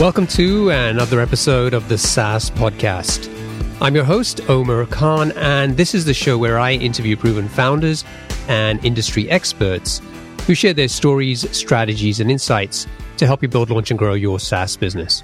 Welcome to another episode of the SaaS Podcast. I'm your host, Omer Khan, and this is the show where I interview proven founders and industry experts who share their stories, strategies, and insights to help you build, launch, and grow your SaaS business.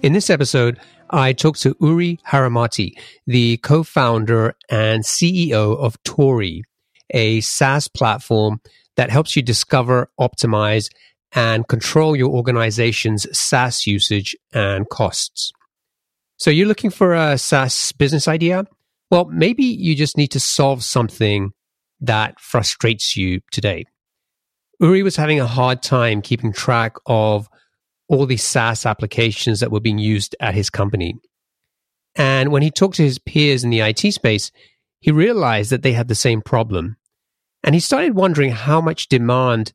In this episode, I talked to Uri Haramati, the co founder and CEO of Torii, a SaaS platform that helps you discover, optimize, and control your organization's SaaS usage and costs. So you're looking for a SaaS business idea? Well, maybe you just need to solve something that frustrates you today. Uri was having a hard time keeping track of all the SaaS applications that were being used at his company. And when he talked to his peers in the IT space, he realized that they had the same problem. And he started wondering how much demand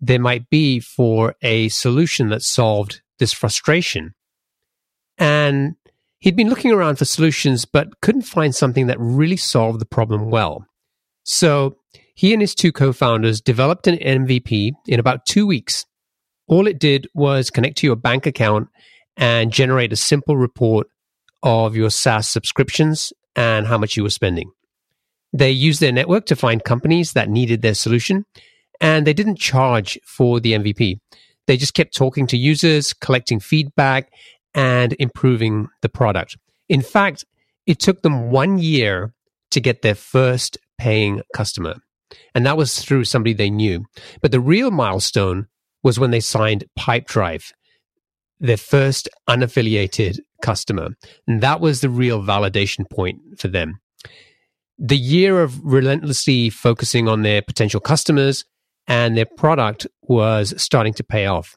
there might be for a solution that solved this frustration. And he'd been looking around for solutions, but couldn't find something that really solved the problem well. So he and his two co founders developed an MVP in about two weeks. All it did was connect to your bank account and generate a simple report of your SaaS subscriptions and how much you were spending. They used their network to find companies that needed their solution and they didn't charge for the MVP. They just kept talking to users, collecting feedback, and improving the product. In fact, it took them one year to get their first paying customer. And that was through somebody they knew. But the real milestone was when they signed Pipedrive, their first unaffiliated customer. And that was the real validation point for them. The year of relentlessly focusing on their potential customers and their product was starting to pay off.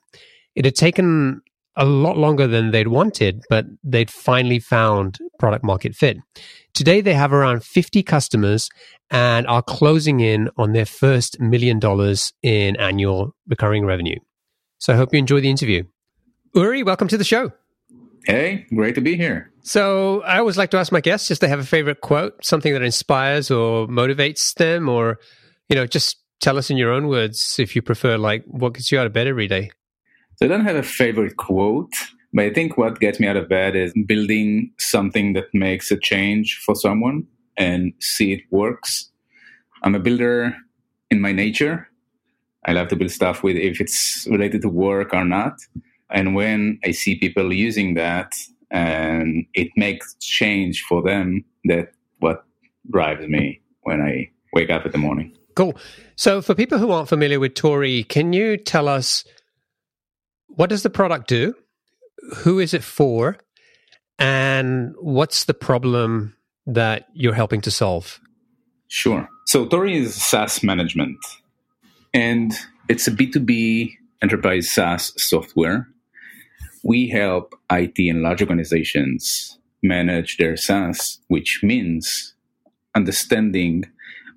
It had taken a lot longer than they'd wanted, but they'd finally found product market fit. Today, they have around 50 customers and are closing in on their first million dollars in annual recurring revenue. So I hope you enjoy the interview. Uri, welcome to the show. Hey, great to be here. So I always like to ask my guests if they have a favorite quote, something that inspires or motivates them, or, you know, just tell us in your own words, if you prefer, like what gets you out of bed every day. So I don't have a favorite quote, but I think what gets me out of bed is building something that makes a change for someone and see it works. I'm a builder in my nature. I love to build stuff with if it's related to work or not. And when I see people using that and it makes change for them, that what drives me when I wake up in the morning. Cool. So, for people who aren't familiar with Torii, can you tell us what does the product do? Who is it for? And what's the problem that you're helping to solve? Sure. So, Torii is SaaS management, and it's a B2B enterprise SaaS software. We help IT and large organizations manage their SaaS, which means understanding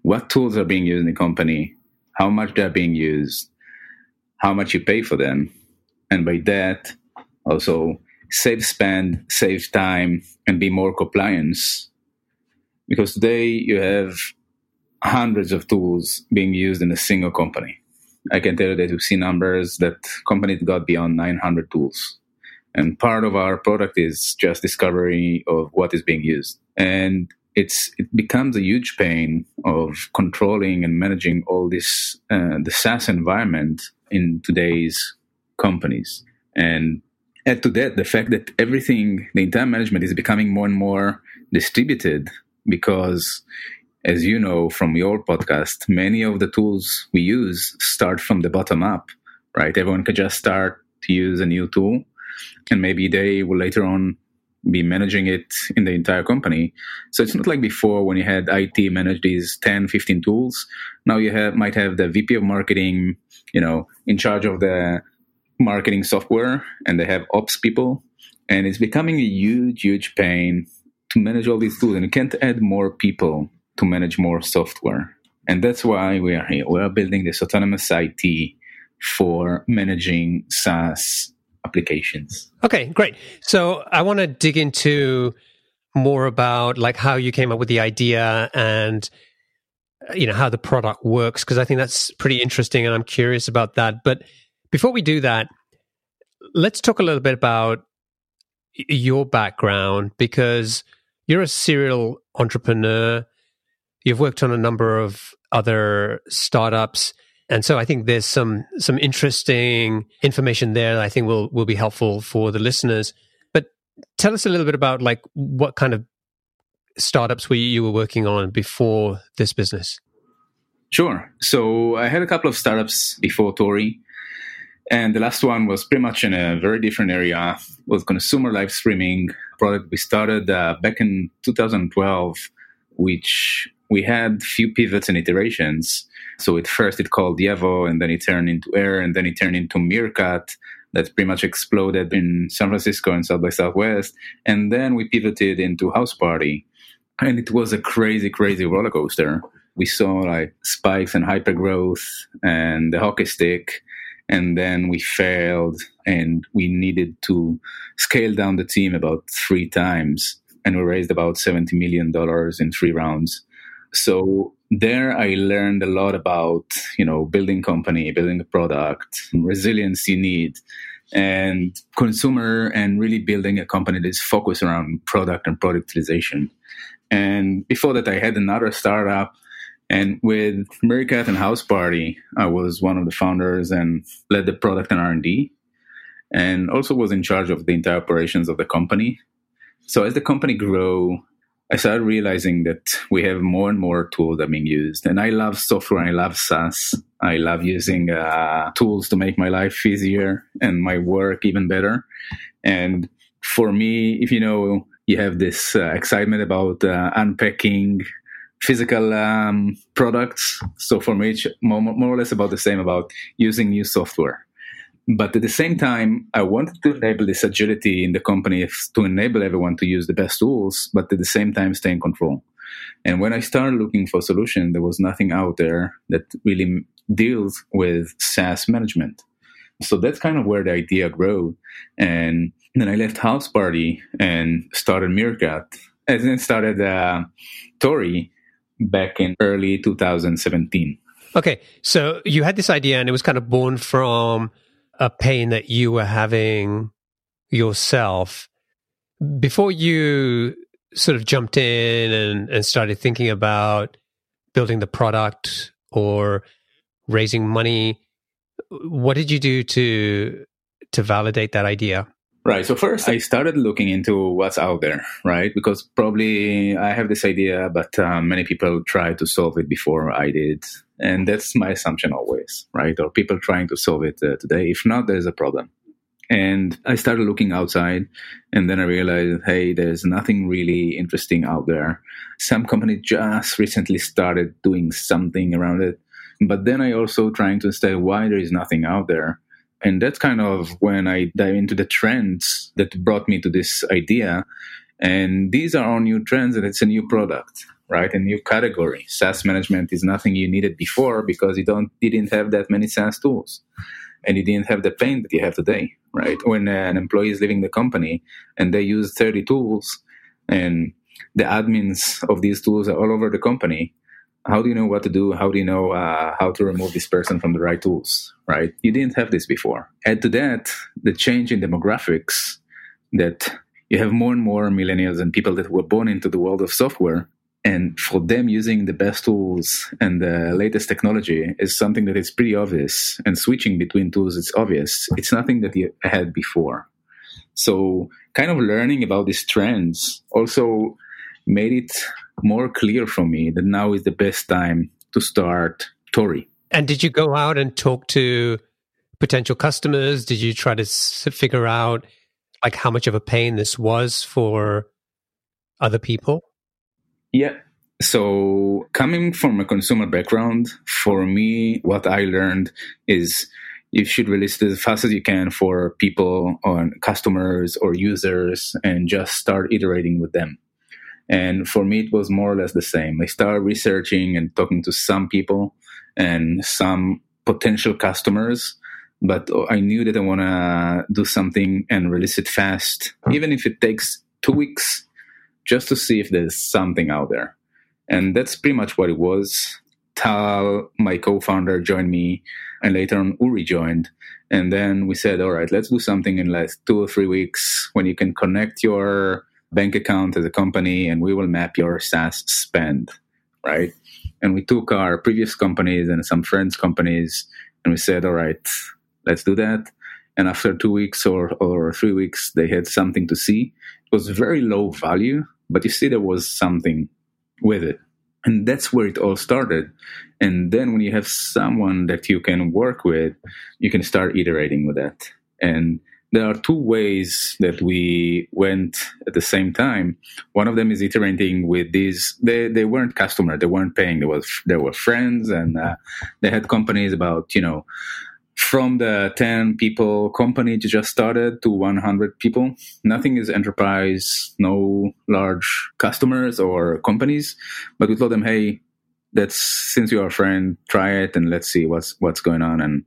what tools are being used in the company, how much they're being used, how much you pay for them, and by that also save spend, save time, and be more compliance. Because today you have hundreds of tools being used in a single company. I can tell you that we've seen numbers that companies got beyond 900 tools. And part of our product is just discovery of what is being used. And it's it becomes a huge pain of controlling and managing all this uh, the SaaS environment in today's companies. And add to that the fact that everything, the entire management is becoming more and more distributed because, as you know from your podcast, many of the tools we use start from the bottom up, right? Everyone could just start to use a new tool and maybe they will later on be managing it in the entire company. So it's not like before when you had IT manage these 10, 15 tools. Now you have might have the VP of marketing, you know, in charge of the marketing software and they have ops people. And it's becoming a huge, huge pain to manage all these tools. And you can't add more people to manage more software. And that's why we are here. We are building this autonomous IT for managing SaaS applications. Okay, great. So I want to dig into more about like how you came up with the idea and uh, you know how the product works because I think that's pretty interesting and I'm curious about that. But before we do that, let's talk a little bit about your background because you're a serial entrepreneur. You've worked on a number of other startups. And so I think there's some some interesting information there that I think will will be helpful for the listeners. But tell us a little bit about like what kind of startups were you were working on before this business? Sure. So I had a couple of startups before Torii. And the last one was pretty much in a very different area, was consumer live streaming product we started uh, back in 2012, which we had few pivots and iterations. So at first it called Yevvo, and then it turned into Air, and then it turned into Meerkat. That pretty much exploded in San Francisco and South by Southwest. And then we pivoted into Houseparty. And it was a crazy, crazy roller coaster. We saw like spikes and hyper growth and the hockey stick and then we failed and we needed to scale down the team about three times and we raised about 70 million dollars in three rounds so there i learned a lot about you know building company building a product resilience you need and consumer and really building a company that is focused around product and productization and before that i had another startup and with Meerkat and Houseparty, I was one of the founders and led the product and R&D and also was in charge of the entire operations of the company. So as the company grew, I started realizing that we have more and more tools that are being used. And I love software. I love SaaS. I love using uh, tools to make my life easier and my work even better. And for me, if you know, you have this uh, excitement about uh, unpacking physical um, products. So for me, it's more, more or less about the same about using new software. But at the same time, I wanted to enable this agility in the company to enable everyone to use the best tools, but at the same time stay in control. And when I started looking for a solution, there was nothing out there that really deals with SaaS management. So that's kind of where the idea grew. And then I left Houseparty and started Meerkat, and then started uh, Torii, back in early 2017. Okay, so you had this idea, and it was kind of born from a pain that you were having yourself. Before you sort of jumped in and, and started thinking about building the product or raising money, what did you do to to validate that idea? Right. So first, I started looking into what's out there, right? Because probably I have this idea, but um, many people tried to solve it before I did, and that's my assumption always, right? Or people trying to solve it uh, today. If not, there's a problem. And I started looking outside, and then I realized, hey, there's nothing really interesting out there. Some company just recently started doing something around it, but then I also trying to say why there is nothing out there and that's kind of when I dive into the trends that brought me to this idea. And these are all new trends and it's a new product, right? A new category. SaaS management is nothing you needed before because you don't didn't have that many SaaS tools. And you didn't have the pain that you have today, right? When an employee is leaving the company and they use 30 tools and the admins of these tools are all over the company, how do you know what to do? How do you know uh, how to remove this person from the right tools? Right? You didn't have this before. Add to that the change in demographics that you have more and more millennials and people that were born into the world of software. And for them, using the best tools and the latest technology is something that is pretty obvious. And switching between tools is obvious. It's nothing that you had before. So, kind of learning about these trends also made it more clear for me that now is the best time to start Torii. And did you go out and talk to potential customers? Did you try to figure out like how much of a pain this was for other people? Yeah. So, coming from a consumer background, for me, what I learned is you should release it as fast as you can for people or customers or users and just start iterating with them. And for me, it was more or less the same. I started researching and talking to some people and some potential customers, but oh, I knew that I want to do something and release it fast, even if it takes two weeks, just to see if there's something out there. And that's pretty much what it was. Tal, my co-founder, joined me, and later on Uri joined. And then we said, all right, let's do something in like two or three weeks when you can connect your bank account as a company and we will map your SaaS spend, right? And we took our previous companies and some friends' companies and we said, all right, let's do that. And after two weeks or, or three weeks, they had something to see. It was very low value, but you see, there was something with it. And that's where it all started. And then when you have someone that you can work with, you can start iterating with that. And there are two ways that we went at the same time. One of them is iterating with these. They they weren't customer. They weren't paying. There was they were friends, and uh, they had companies about you know from the 10 people company to just started to 100 people nothing is enterprise no large customers or companies but we told them hey that's since you're a friend try it and let's see what's what's going on and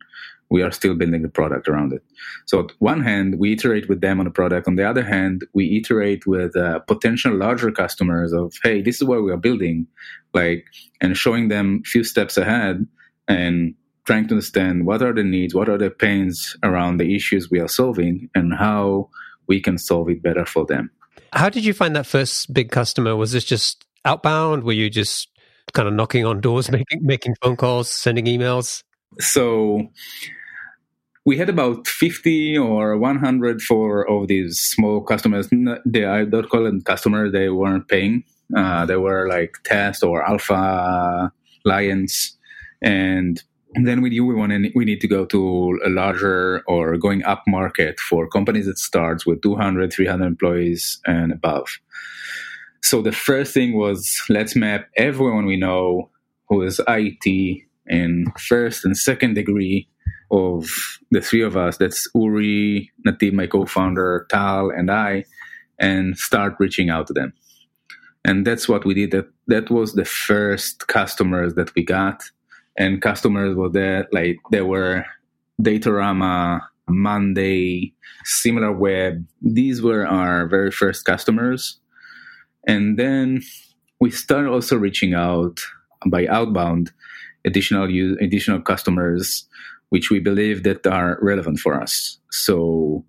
we are still building the product around it. So, on one hand, we iterate with them on the product. On the other hand, we iterate with uh, potential larger customers of, hey, this is what we are building, like, and showing them few steps ahead and trying to understand what are the needs, what are the pains around the issues we are solving, and how we can solve it better for them. How did you find that first big customer? Was this just outbound? Were you just kind of knocking on doors, making making phone calls, sending emails? So we had about 50 or 100 for of these small customers. They, I don't call them customers, they weren't paying. Uh, they were like test or alpha lions. And then we knew we want we need to go to a larger or going up market for companies that starts with 200, 300 employees and above. So the first thing was let's map everyone we know who is IT in first and second degree of the three of us. That's uri nativ my co-founder tal and i and start reaching out to them. And that's what we did. That that was the first customers that we got and customers were there like there were datorama monday similarweb these were our very first customers and then we started also reaching out by outbound additional additional customers which we believe that are relevant for us. So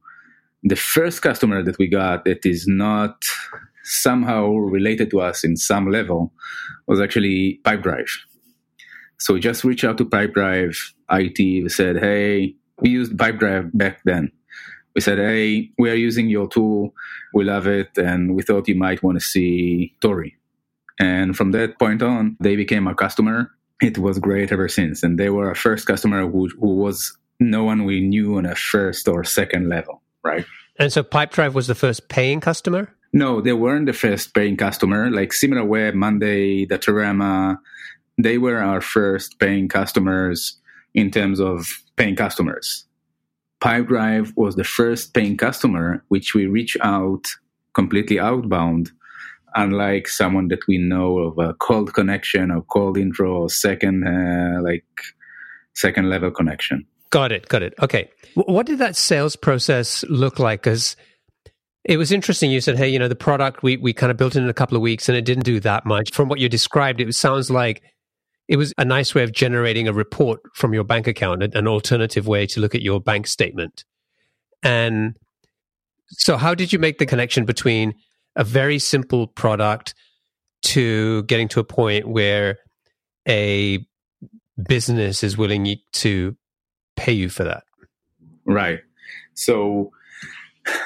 the first customer that we got that is not somehow related to us in some level was actually Pipedrive. So we just reached out to Pipedrive IT. We said, hey, we used Pipedrive back then. We said, hey, we are using your tool. We love it. And we thought you might want to see Torii. And from that point on, they became a customer it was great ever since. And they were a first customer who, who was no one we knew on a first or second level, right? And so Pipedrive was the first paying customer? No, they weren't the first paying customer. Like SimilarWeb, Monday, Datorama, they were our first paying customers in terms of paying customers. Pipedrive was the first paying customer, which we reach out completely outbound unlike someone that we know of a cold connection or cold intro or second uh, like second level connection. Got it got it. Okay. What did that sales process look like? Because it was interesting you said hey you know the product we, we kind of built it in a couple of weeks and it didn't do that much. From what you described it sounds like it was a nice way of generating a report from your bank account an alternative way to look at your bank statement and so how did you make the connection between a very simple product to getting to a point where a business is willing to pay you for that. Right. So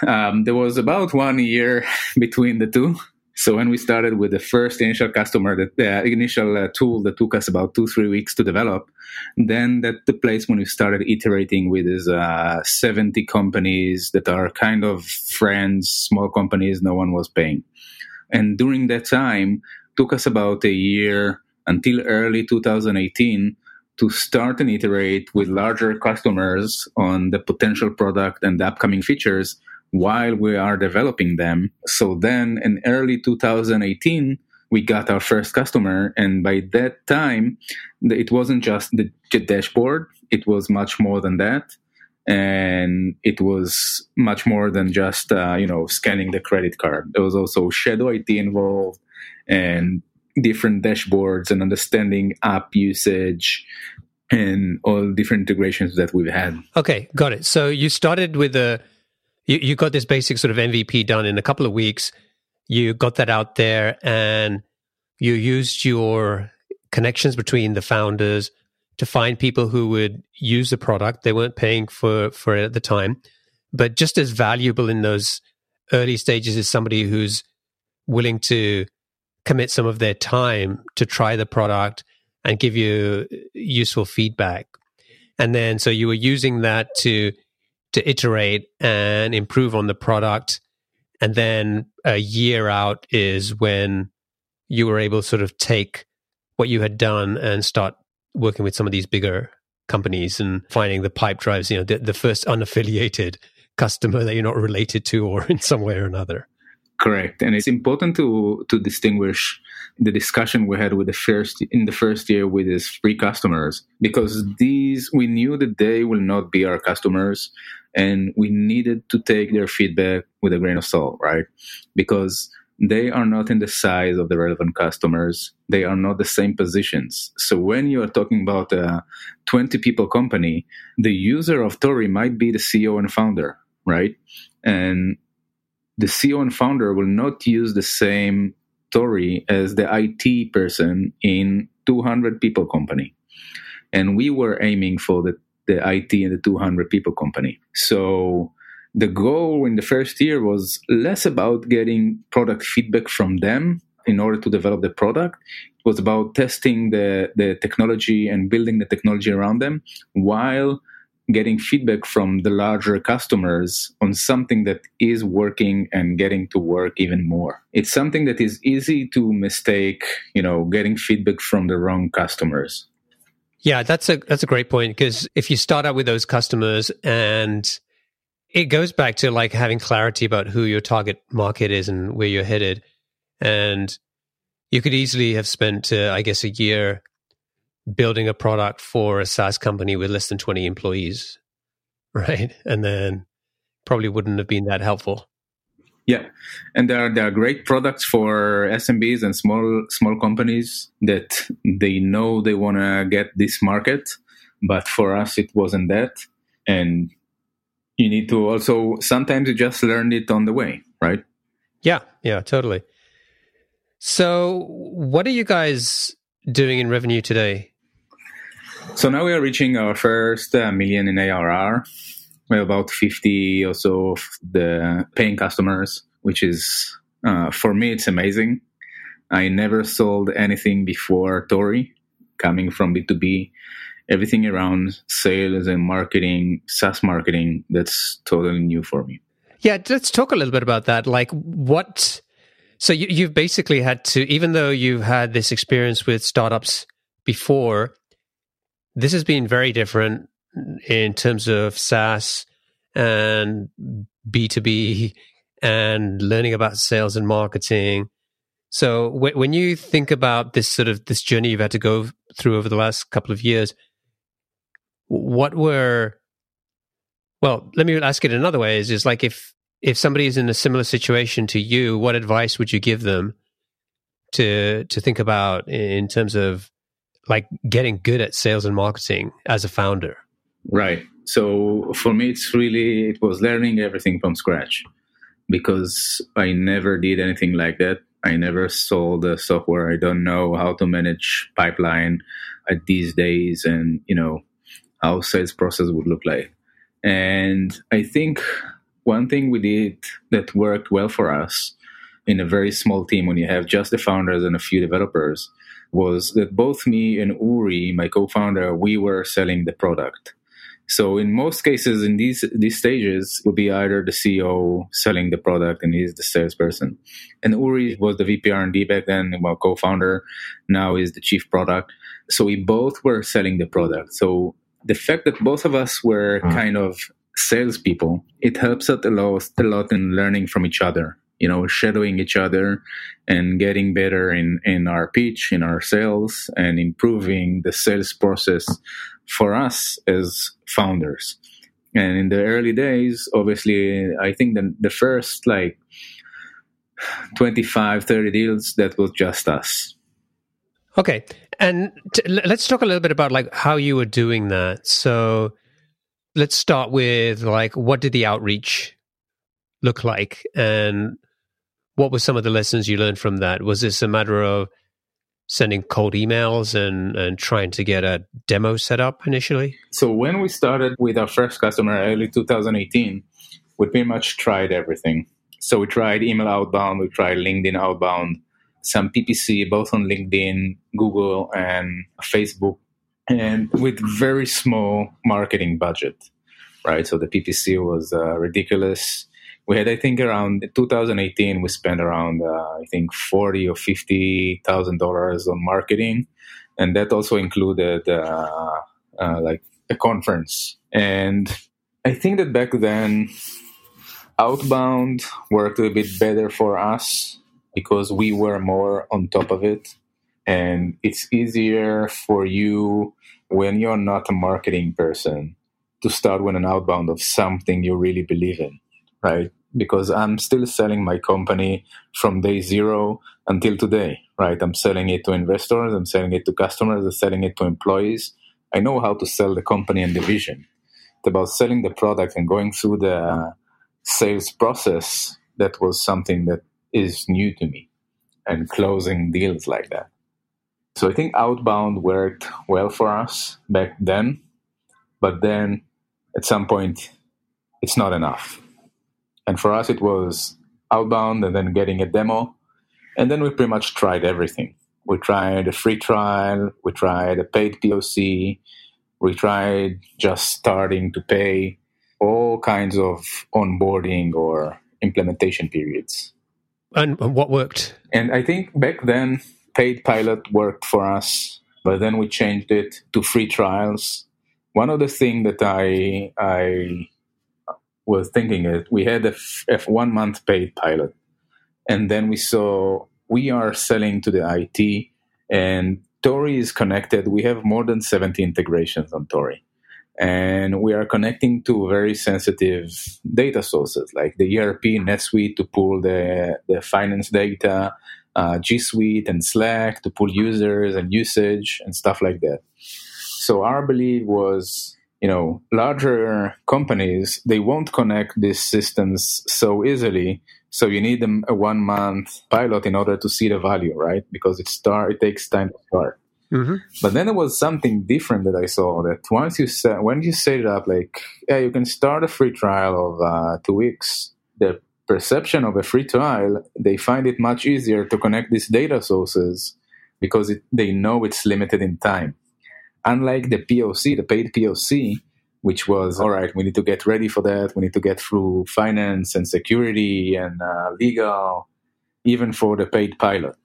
um, there was about one year between the two. So when we started with the first initial customer, that the initial uh, tool that took us about two three weeks to develop, then that the place when we started iterating with is uh, seventy companies that are kind of friends, small companies, no one was paying, and during that time took us about a year until early 2018 to start and iterate with larger customers on the potential product and the upcoming features while we are developing them. So then in early 2018, we got our first customer. And by that time, it wasn't just the dashboard, it was much more than that. And it was much more than just, uh, you know, scanning the credit card. There was also Shadow IT involved and different dashboards and understanding app usage and all different integrations that we've had. Okay, got it. So you started with a you, you got this basic sort of MVP done in a couple of weeks. You got that out there and you used your connections between the founders to find people who would use the product. They weren't paying for, for it at the time. But just as valuable in those early stages is somebody who's willing to commit some of their time to try the product and give you useful feedback. And then so you were using that to to iterate and improve on the product. And then a year out is when you were able to sort of take what you had done and start working with some of these bigger companies and finding the Pipedrives, you know, the, the first unaffiliated customer that you're not related to or in some way or another. Correct. And it's important to to distinguish the discussion we had with the first in the first year with these free customers because these we knew that they will not be our customers and we needed to take their feedback with a grain of salt, right? Because they are not in the size of the relevant customers. They are not the same positions. So when you are talking about a 20 people company, the user of Torii might be the CEO and founder, right? And the CEO and founder will not use the same Torii as the IT person in 200 people company. And we were aiming for the, the IT and the 200 people company. So the goal in the first year was less about getting product feedback from them in order to develop the product. It was about testing the, the technology and building the technology around them while getting feedback from the larger customers on something that is working and getting to work even more. It's something that is easy to mistake, you know, getting feedback from the wrong customers. Yeah, that's a that's a great point because if you start out with those customers and it goes back to like having clarity about who your target market is and where you're headed. And you could easily have spent, uh, I guess, a year building a product for a SaaS company with less than 20 employees, right? And then probably wouldn't have been that helpful. Yeah, and there are there are great products for SMBs and small small companies that they know they want to get this market, but for us it wasn't that, and you need to also sometimes you just learn it on the way, right? Yeah, yeah, totally. So, what are you guys doing in revenue today? So now we are reaching our first uh, million in ARR. About 50 or so of the paying customers, which is, uh, for me, it's amazing. I never sold anything before Torii, coming from B2B everything around sales and marketing, SaaS marketing, that's totally new for me. Yeah, let's talk a little bit about that. Like, what? So you, you've basically had to, even though you've had this experience with startups before, this has been very different in terms of SaaS and B2B and learning about sales and marketing. So when you think about this sort of this journey you've had to go through over the last couple of years, what were well let me ask it another way is is like if if somebody is in a similar situation to you what advice would you give them to to think about in terms of like getting good at sales and marketing as a founder right so for me it's really it was learning everything from scratch because i never did anything like that i never sold the software i don't know how to manage pipeline at these days and you know how sales process would look like. And I think one thing we did that worked well for us in a very small team when you have just the founders and a few developers was that both me and Uri, my co-founder, we were selling the product. So in most cases, in these these stages, will be either the CEO selling the product and he's the salesperson, and Uri was the VP R&D back then, well, co-founder. Now is the chief product. So we both were selling the product. So the fact that both of us were mm. kind of salespeople, it helps us a lot, a lot in learning from each other. You know, shadowing each other and getting better in, in our pitch, in our sales, and improving the sales process for us as founders. And in the early days, obviously, I think the, the first like 25, 30 deals, that was just us. Okay, and t- let's talk a little bit about like how you were doing that. So let's start with like what did the outreach look like, and what were some of the lessons you learned from that? Was this a matter of sending cold emails and and trying to get a demo set up initially? So when we started with our first customer early 2018, we pretty much tried everything. So we tried email outbound, we tried LinkedIn outbound, some PPC both on LinkedIn, Google, and Facebook, and with very small marketing budget, right? So the PPC was uh, ridiculous. We had, I think, around 2018, we spent around, uh, I think, forty or fifty thousand dollars on marketing, and that also included uh, uh like a conference. And I think that back then, outbound worked a bit better for us because we were more on top of it. And it's easier for you when you're not a marketing person to start with an outbound of something you really believe in, right? Because I'm still selling my company from day zero until today, right? I'm selling it to investors, I'm selling it to customers, I'm selling it to employees. I know how to sell the company and the vision. It's about selling the product and going through the sales process that was something that is new to me and closing deals like that. So I think outbound worked well for us back then, but then at some point it's not enough. And for us, it was outbound and then getting a demo. And then we pretty much tried everything. We tried a free trial, we tried a paid POC, we tried just starting to pay all kinds of onboarding or implementation periods. And, what worked? And I think back then, paid pilot worked for us, but then we changed it to free trials. One of the things that I I was thinking is we had a, f- a one month paid pilot, and then we saw we are selling to the IT, and Torii is connected. We have more than 70 integrations on Torii and we are connecting to very sensitive data sources like the ERP, NetSuite to pull the, the finance data, uh, G Suite and Slack to pull users and usage and stuff like that. So our belief was, you know, larger companies they won't connect these systems so easily. So you need them a one month pilot in order to see the value, right? Because it start it takes time to start. Mm-hmm. But then there was something different that I saw that once you set when you set it up, like yeah, you can start a free trial of uh, two weeks. The perception of a free trial, they find it much easier to connect these data sources because it, they know it's limited in time. Unlike the POC, the paid POC, which was all right. We need to get ready for that. We need to get through finance and security and uh, legal, even for the paid pilot,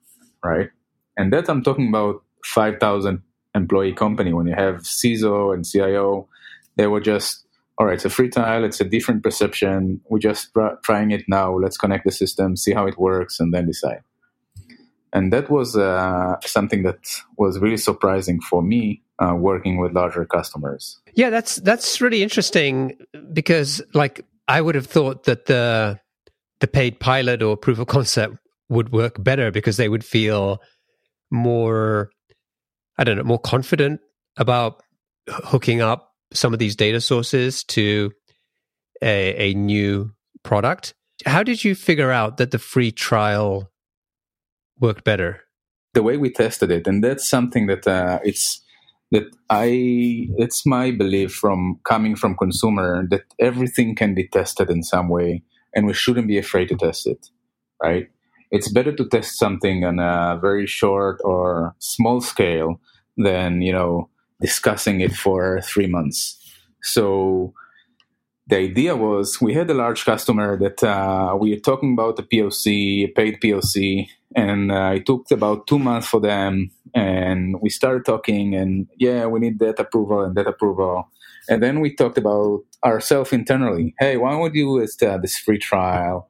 right? And that I'm talking about 5,000 employee company, when you have CISO and CIO, they were just, all right, it's a free trial, it's a different perception. We're just trying it now. Let's connect the system, see how it works, and then decide. And that was uh, something that was really surprising for me uh, working with larger customers. Yeah, that's that's really interesting because, like, I would have thought that the the paid pilot or proof of concept would work better because they would feel more I don't know, more confident about hooking up some of these data sources to a, a new product. How did you figure out that the free trial worked better? The way we tested it, and that's something that uh, it's that I it's my belief from coming from consumer that everything can be tested in some way, and we shouldn't be afraid to test it, right? It's better to test something on a very short or small scale than you know discussing it for three months. So the idea was we had a large customer that uh, we were talking about a POC, a paid POC, and uh, it took about two months for them. And we started talking, and yeah, we need that approval and that approval. And then we talked about ourselves internally. Hey, why would you do uh, this free trial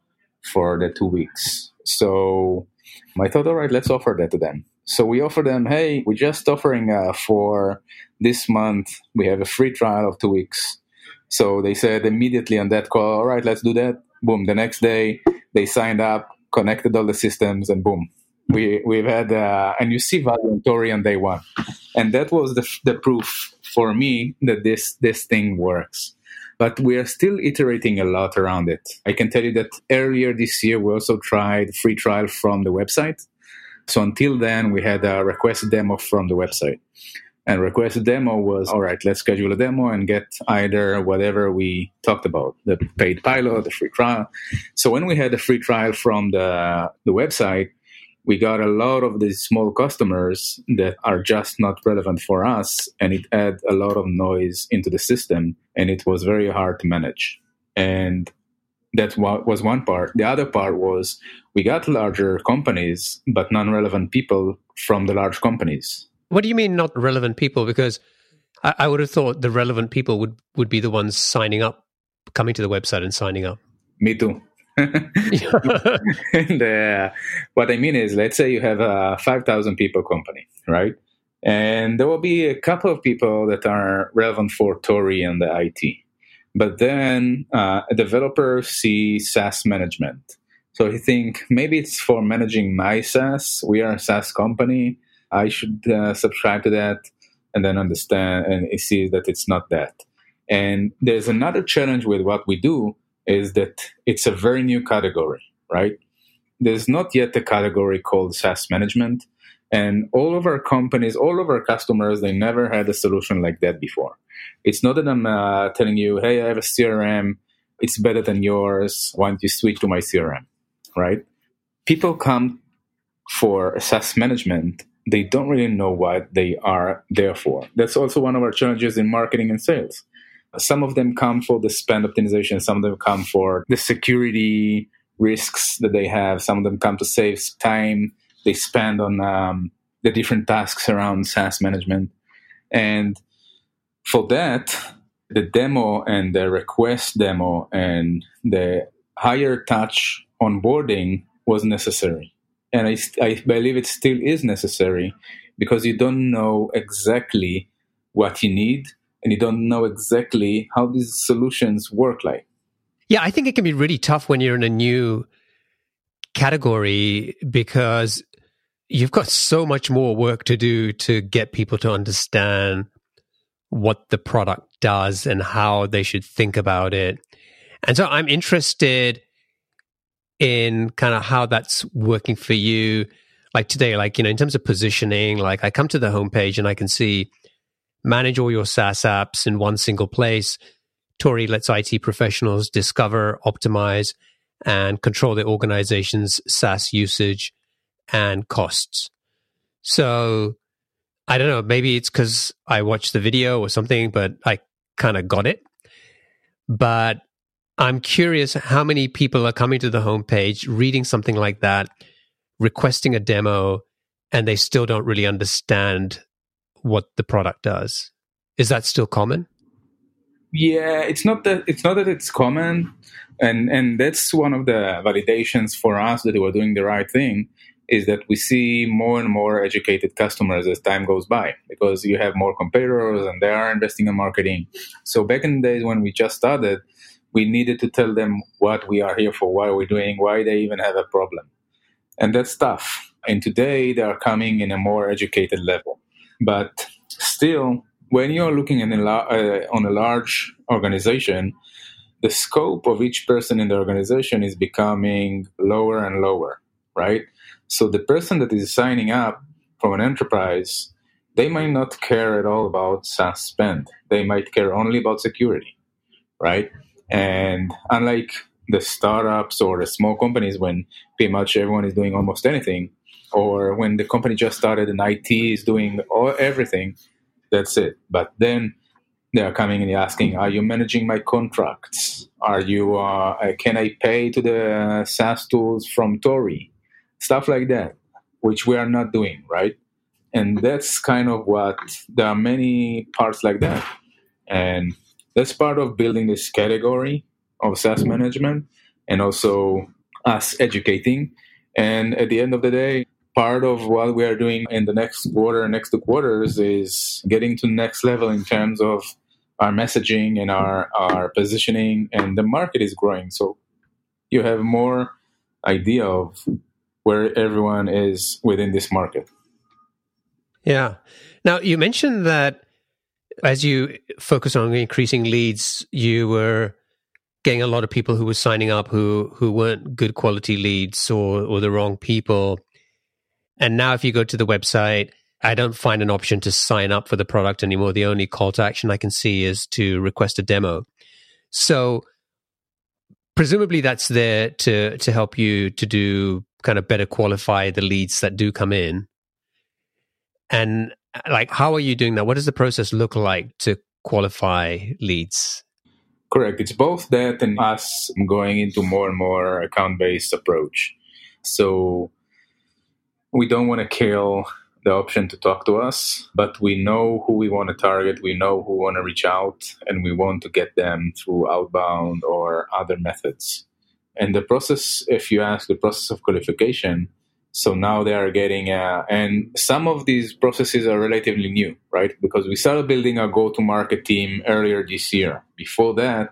for the two weeks? So I thought, all right, let's offer that to them. So we offer them, hey, we're just offering uh, for this month, we have a free trial of two weeks. So they said immediately on that call, all right, let's do that. Boom. The next day, they signed up, connected all the systems, and boom, We we've had uh, and you see value in Torii on day one, and that was the the proof for me that this this thing works. But we are still iterating a lot around it. I can tell you that earlier this year we also tried free trial from the website. So until then, we had a request demo from the website and request a demo was all right let's schedule a demo and get either whatever we talked about the paid pilot the free trial. So when we had the free trial from the, the website we got a lot of these small customers that are just not relevant for us and it add a lot of noise into the system and it was very hard to manage. And that was one part. The other part was we got larger companies but non-relevant people from the large companies what do you mean not relevant people? Because I, I would have thought the relevant people would, would be the ones signing up, coming to the website and signing up. Me too. and uh, what I mean is, let's say you have a 5,000 people company, right? And there will be a couple of people that are relevant for Torii and the IT. But then uh, a developer sees SaaS management. So he think maybe it's for managing my SaaS. We are a SaaS company. I should uh, subscribe to that and then understand and see that it's not that. And there's another challenge with what we do is that it's a very new category, right? There's not yet a category called SaaS management. And all of our companies, all of our customers, they never had a solution like that before. It's not that I'm uh, telling you, hey, I have a CRM, it's better than yours. Why don't you switch to my CRM, right? People come for SaaS management they don't really know what they are there for. That's also one of our challenges in marketing and sales. Some of them come for the spend optimization, some of them come for the security risks that they have, some of them come to save time they spend on um, the different tasks around SaaS management. And for that, the demo and the request demo and the higher touch onboarding was necessary and I, I believe it still is necessary because you don't know exactly what you need and you don't know exactly how these solutions work like. Yeah, I think it can be really tough when you're in a new category because you've got so much more work to do to get people to understand what the product does and how they should think about it. And so I'm interested in kind of how that's working for you like today like you know in terms of positioning like i come to the homepage and i can see manage all your saas apps in one single place Torii lets it professionals discover optimize and control their organization's saas usage and costs. So i don't know maybe it's because i watched the video or something but i kind of got it. But I'm curious how many people are coming to the homepage, reading something like that, requesting a demo, and they still don't really understand what the product does. Is that still common? Yeah, it's not that it's not that it's common, and and that's one of the validations for us that we're doing the right thing is that we see more and more educated customers as time goes by because you have more competitors and they are investing in marketing. So back in the days when we just started, we needed to tell them what we are here for, what we're doing, why they even have a problem. And that's tough. And today they are coming in a more educated level. But still, when you're looking a uh, on a large organization, the scope of each person in the organization is becoming lower and lower, right? So the person that is signing up from an enterprise, they might not care at all about SaaS spend. They might care only about security, right? And unlike the startups or the small companies, when pretty much everyone is doing almost anything, or when the company just started and IT is doing all, everything, that's it. But then they are coming and asking, "Are you managing my contracts? Are you? Uh, uh can I pay to the SaaS tools from Torii? Stuff like that, which we are not doing, right? And that's kind of what there are many parts like that, and that's part of building this category of SaaS management and also us educating. And at the end of the day, part of what we are doing in the next quarter, next two quarters is getting to next level in terms of our messaging and our, our positioning and the market is growing. So you have more idea of where everyone is within this market. Yeah. Now, you mentioned that as you focus on increasing leads, you were getting a lot of people who were signing up who who weren't good quality leads or or the wrong people. And now if you go to the website, I don't find an option to sign up for the product anymore. The only call to action I can see is to request a demo. So presumably that's there to to help you to do kind of better qualify the leads that do come in. And like how are you doing that? What does the process look like to qualify leads? Correct. It's both that and us going into more and more account based approach. So we don't want to kill the option to talk to us, but we know who we want to target, we know who want to reach out, and we want to get them through outbound or other methods. And the process, if you ask the process of qualification, so now they are getting, uh, and some of these processes are relatively new, right? Because we started building a go to market team earlier this year. Before that,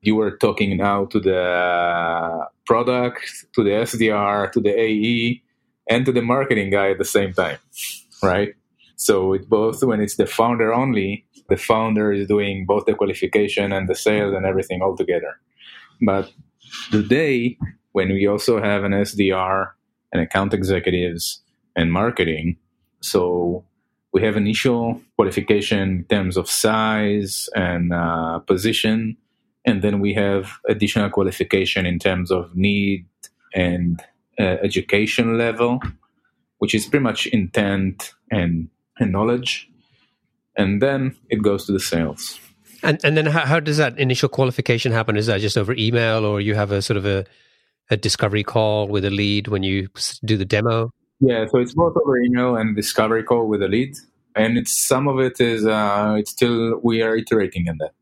you were talking now to the product, to the SDR, to the AE, and to the marketing guy at the same time, right? So it both when it's the founder only, the founder is doing both the qualification and the sales and everything all together. But today, when we also have an SDR and account executives and marketing. So we have initial qualification in terms of size and uh, position, and then we have additional qualification in terms of need and uh, education level, which is pretty much intent and, and knowledge. And then it goes to the sales. And and then how, how does that initial qualification happen? Is that just over email, or you have a sort of a a discovery call with a lead when you do the demo? Yeah, so it's both over email and discovery call with a lead, and it's some of it is uh, it's still we are iterating in that,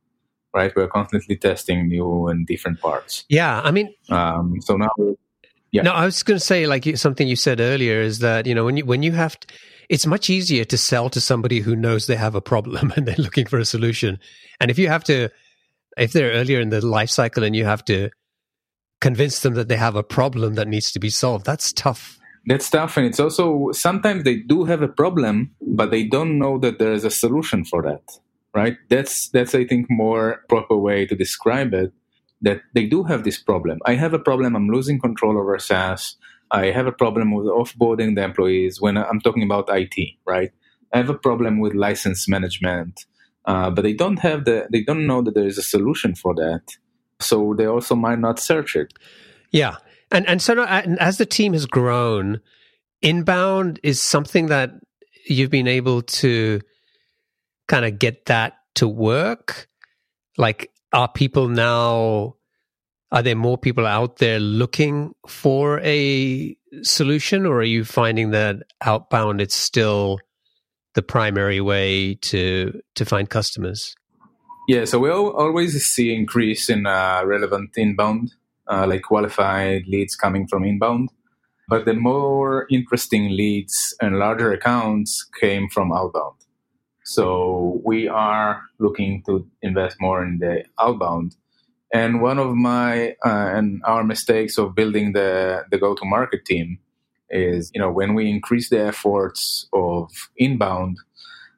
right? We're constantly testing new and different parts. Yeah, I mean, um, so now, yeah. No, I was going to say like something you said earlier is that you know when you when you have. To, it's much easier to sell to somebody who knows they have a problem and they're looking for a solution. And if you have to, if they're earlier in the life cycle and you have to convince them that they have a problem that needs to be solved. That's tough. That's tough. And it's also sometimes they do have a problem, but they don't know that there is a solution for that. Right? That's that's I think more proper way to describe it. That they do have this problem. I have a problem. I'm losing control over SaaS. I have a problem with offboarding the employees when I'm talking about IT, right? I have a problem with license management, uh, but they don't have the, they don't know that there is a solution for that so they also might not search it. Yeah, and and so uh, and as the team has grown, inbound is something that you've been able to kind of get that to work. Like, are people now? Are there more people out there looking for a solution, or are you finding that outbound it's still the primary way to to find customers? Yeah, so we always see increase in uh, relevant inbound, uh, like qualified leads coming from inbound. But the more interesting leads and larger accounts came from outbound. So we are looking to invest more in the outbound. And one of my uh, and our mistakes of building the the go to market team is, you know, when we increase the efforts of inbound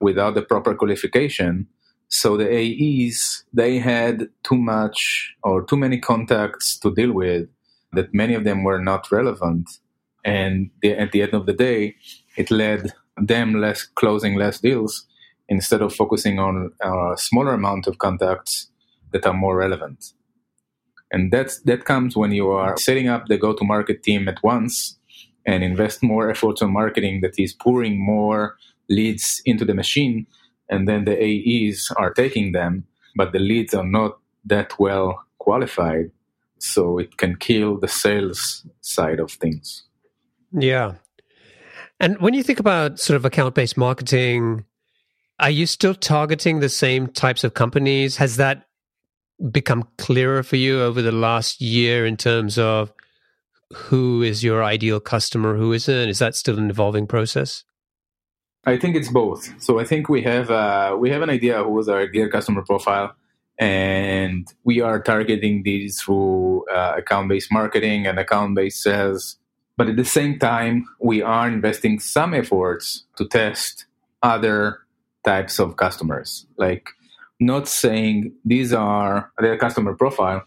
without the proper qualification, so the AEs, they had too much or too many contacts to deal with that many of them were not relevant. And the, at the end of the day, it led them less closing less deals instead of focusing on a smaller amount of contacts that are more relevant. And that's, that comes when you are setting up the go-to-market team at once and invest more efforts on marketing that is pouring more leads into the machine and then the AEs are taking them, but the leads are not that well qualified. So it can kill the sales side of things. Yeah. And when you think about sort of account based marketing, are you still targeting the same types of companies? Has that become clearer for you over the last year in terms of who is your ideal customer, who isn't? Is that still an evolving process? I think it's both. So I think we have uh, we have an idea who is our ideal customer profile, and we are targeting these through uh, account based marketing and account based sales. But at the same time, we are investing some efforts to test other types of customers. Like not saying these are their customer profile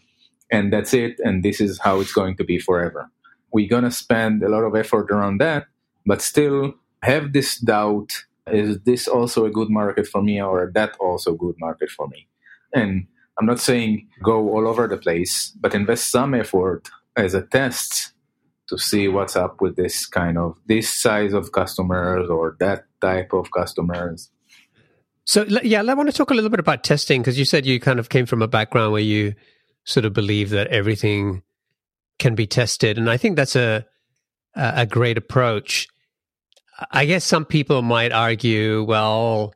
and that's it and this is how it's going to be forever. We're going to spend a lot of effort around that, but still have this doubt is this also a good market for me or that also good market for me? And I'm not saying go all over the place, but invest some effort as a test to see what's up with this kind of this size of customers or that type of customers. So yeah, I want to talk a little bit about testing because you said you kind of came from a background where you sort of believe that everything can be tested, and I think that's a a great approach. I guess some people might argue, well,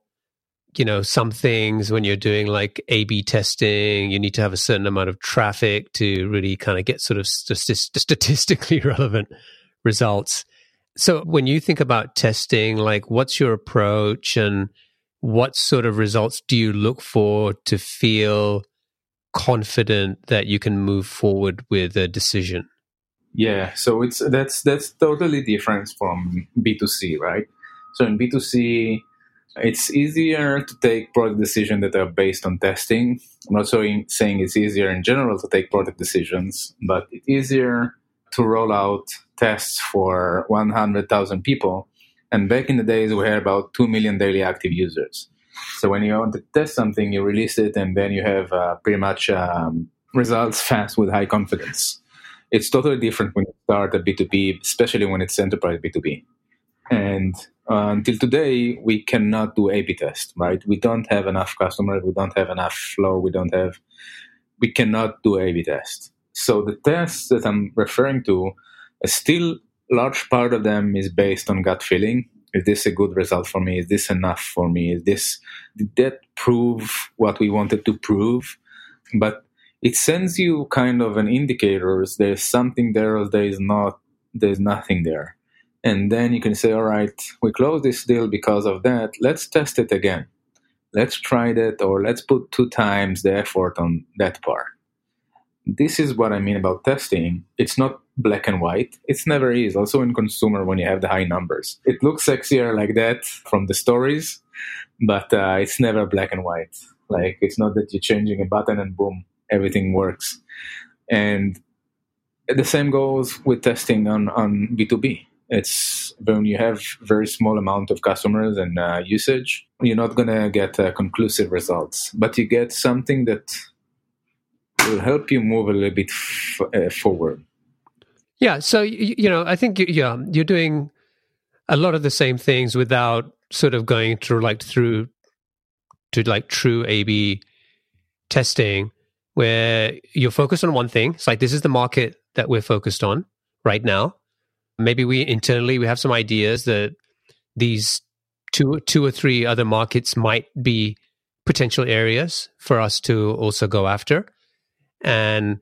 you know, some things when you're doing like A B testing, you need to have a certain amount of traffic to really kind of get sort of st- statistically relevant results. So when you think about testing, like what's your approach and what sort of results do you look for to feel confident that you can move forward with a decision? Yeah, so it's that's that's totally different from B2C, right? So in B2C, it's easier to take product decisions that are based on testing. I'm not saying it's easier in general to take product decisions, but it's easier to roll out tests for 100,000 people. And back in the days, we had about 2 million daily active users. So when you want to test something, you release it, and then you have uh, pretty much um, results fast with high confidence. It's totally different when you start a B2B, especially when it's enterprise B2B. And uh, until today, we cannot do A/B test, right? We don't have enough customers, we don't have enough flow, we don't have, we cannot do A/B test. So the tests that I'm referring to, still large part of them is based on gut feeling. Is this a good result for me? Is this enough for me? Is this did that prove what we wanted to prove? But it sends you kind of an indicators. There's something there, or there is not. There's nothing there and then you can say, all right, we close this deal because of that. Let's test it again. Let's try that, or let's put two times the effort on that part. This is what I mean about testing. It's not black and white. It's never is. Also in consumer, when you have the high numbers, it looks sexier like that from the stories, but uh, it's never black and white. Like it's not that you're changing a button and boom, everything works. And the same goes with testing on, on B2B it's when you have very small amount of customers and uh, usage you're not going to get uh, conclusive results. But you get something that will help you move a little bit f- uh, forward. Yeah so you, you know i think yeah you're doing a lot of the same things without sort of going through like through to like true a b testing where you're focused on one thing. It's like this is the market that we're focused on right now. Maybe we internally we have some ideas that these two two or three other markets might be potential areas for us to also go after. And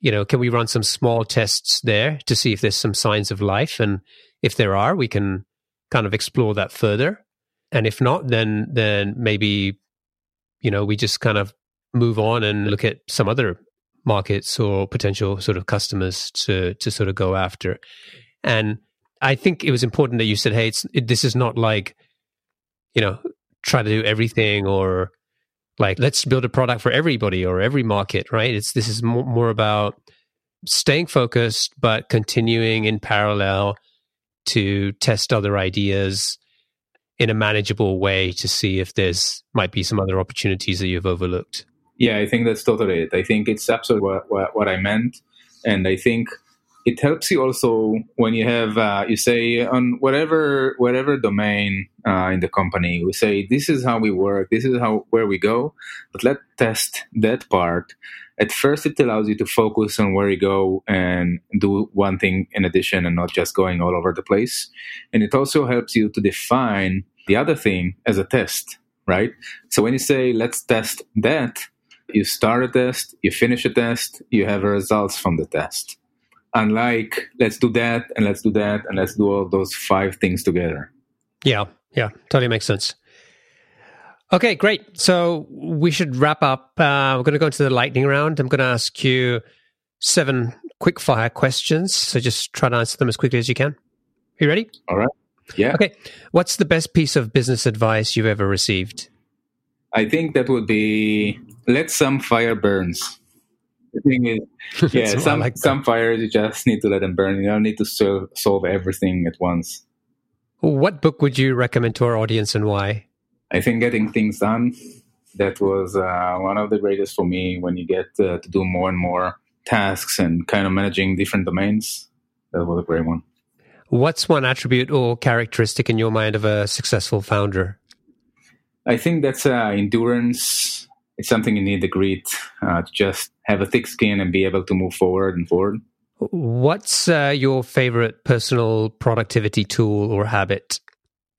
you know can we run some small tests there to see if there's some signs of life? And if there are we can kind of explore that further. And if not then then maybe you know we just kind of move on and look at some other markets or potential sort of customers to to sort of go after and I think it was important that you said, "Hey, it, this is not like, you know, try to do everything or like let's build a product for everybody or every market." Right? It's this is more about staying focused, but continuing in parallel to test other ideas in a manageable way to see if there's might be some other opportunities that you've overlooked. Yeah, I think that's totally it. I think it's absolutely what, what, what I meant, and I think it helps you also when you have uh, you say on whatever whatever domain uh, in the company we say this is how we work. This is how where we go. But let's test that part. At first it allows you to focus on where you go and do one thing in addition and not just going all over the place. And it also helps you to define the other thing as a test right? So when you say let's test that you start a test you finish a test you have results from the test unlike let's do that and let's do that and let's do all those five things together. Yeah, yeah, totally makes sense. Okay, great. So we should wrap up. Uh, we're going to go into the lightning round. I'm going to ask you seven quick fire questions. So just try to answer them as quickly as you can. Are you ready? All right. Yeah. Okay. What's the best piece of business advice you've ever received? I think that would be let some fire burns. The thing is, yeah, some like some fires you just need to let them burn. You don't need to solve, solve everything at once. What book would you recommend to our audience and why? I think getting things done that was uh, one of the greatest for me when you get uh, to do more and more tasks and kind of managing different domains. That was a great one. What's one attribute or characteristic in your mind of a successful founder? I think that's uh, endurance. It's something you need the grit uh, to just have a thick skin and be able to move forward and forward. What's uh, your favorite personal productivity tool or habit?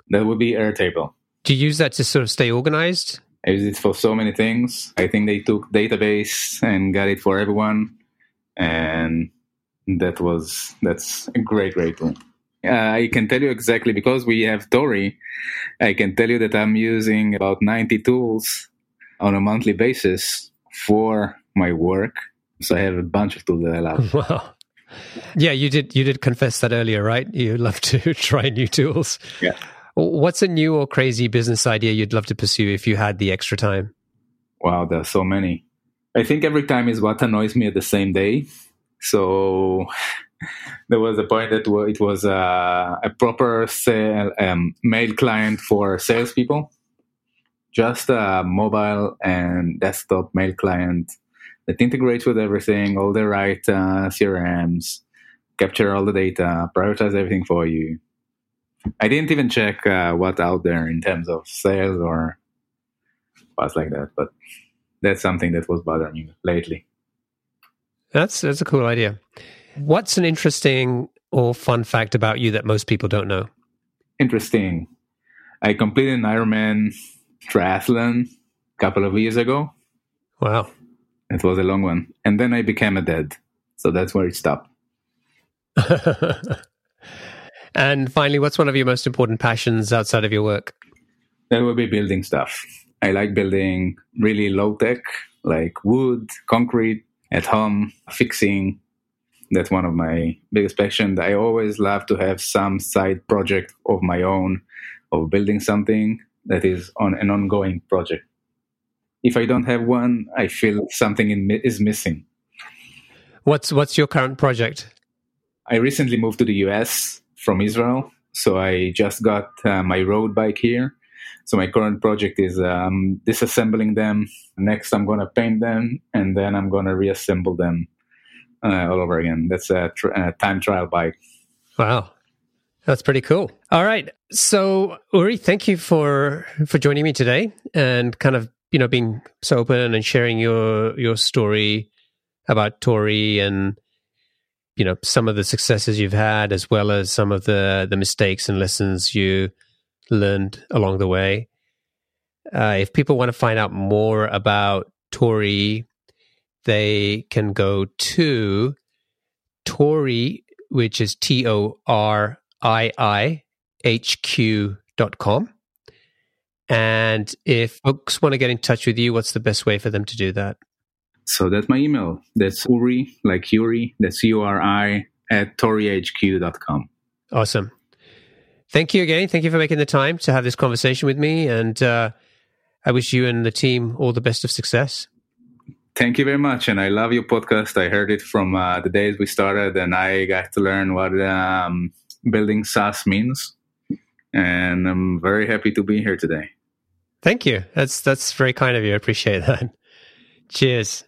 That would be Airtable. Do you use that to sort of stay organized? I use it for so many things. I think they took database and got it for everyone, and that was that's a great, great tool. Uh, I can tell you exactly because we have Torii. I can tell you that I'm using about 90 tools on a monthly basis for my work. So I have a bunch of tools that I love. Wow. Yeah, you did. You did confess that earlier, right? You love to try new tools. Yeah. What's a new or crazy business idea you'd love to pursue if you had the extra time? Wow, there are so many. I think every time is what annoys me at the same day. So there was a point that it was uh, a proper sale, um, mail client for salespeople, just a mobile and desktop mail client that integrates with everything, all the right uh, CRMs, capture all the data, prioritize everything for you. I didn't even check uh, what's out there in terms of sales or what's like that, but that's something that was bothering me lately. That's that's a cool idea. What's an interesting or fun fact about you that most people don't know? Interesting. I completed an Ironman triathlon a couple of years ago. Wow. It was a long one. And then I became a dad. So that's where it stopped. and finally, what's one of your most important passions outside of your work? That would be building stuff. I like building really low tech, like wood, concrete at home, fixing. That's one of my biggest passions. I always love to have some side project of my own of building something that is on an ongoing project. If I don't have one, I feel something in, is missing. What's what's your current project? I recently moved to the US from Israel, so I just got uh, my road bike here. So my current project is um, disassembling them. Next, I'm going to paint them, and then I'm going to reassemble them uh, all over again. That's a, tr- a time trial bike. Wow. That's pretty cool. All right. So Uri, thank you for for joining me today and kind of, you know, being so open and sharing your your story about Torii and you know, some of the successes you've had as well as some of the the mistakes and lessons you learned along the way. Uh, if people want to find out more about Torii, they can go to Torii, which is T O R I I H Q dot com. And if folks want to get in touch with you, what's the best way for them to do that? So that's my email. That's Uri, like Yuri. That's U R I at toriihq.com. Awesome. Thank you again. Thank you for making the time to have this conversation with me. And uh, I wish you and the team all the best of success. Thank you very much. And I love your podcast. I heard it from uh, the days we started, and I got to learn what um, building SaaS means. And I'm very happy to be here today. Thank you. That's that's very kind of you. I appreciate that. Cheers.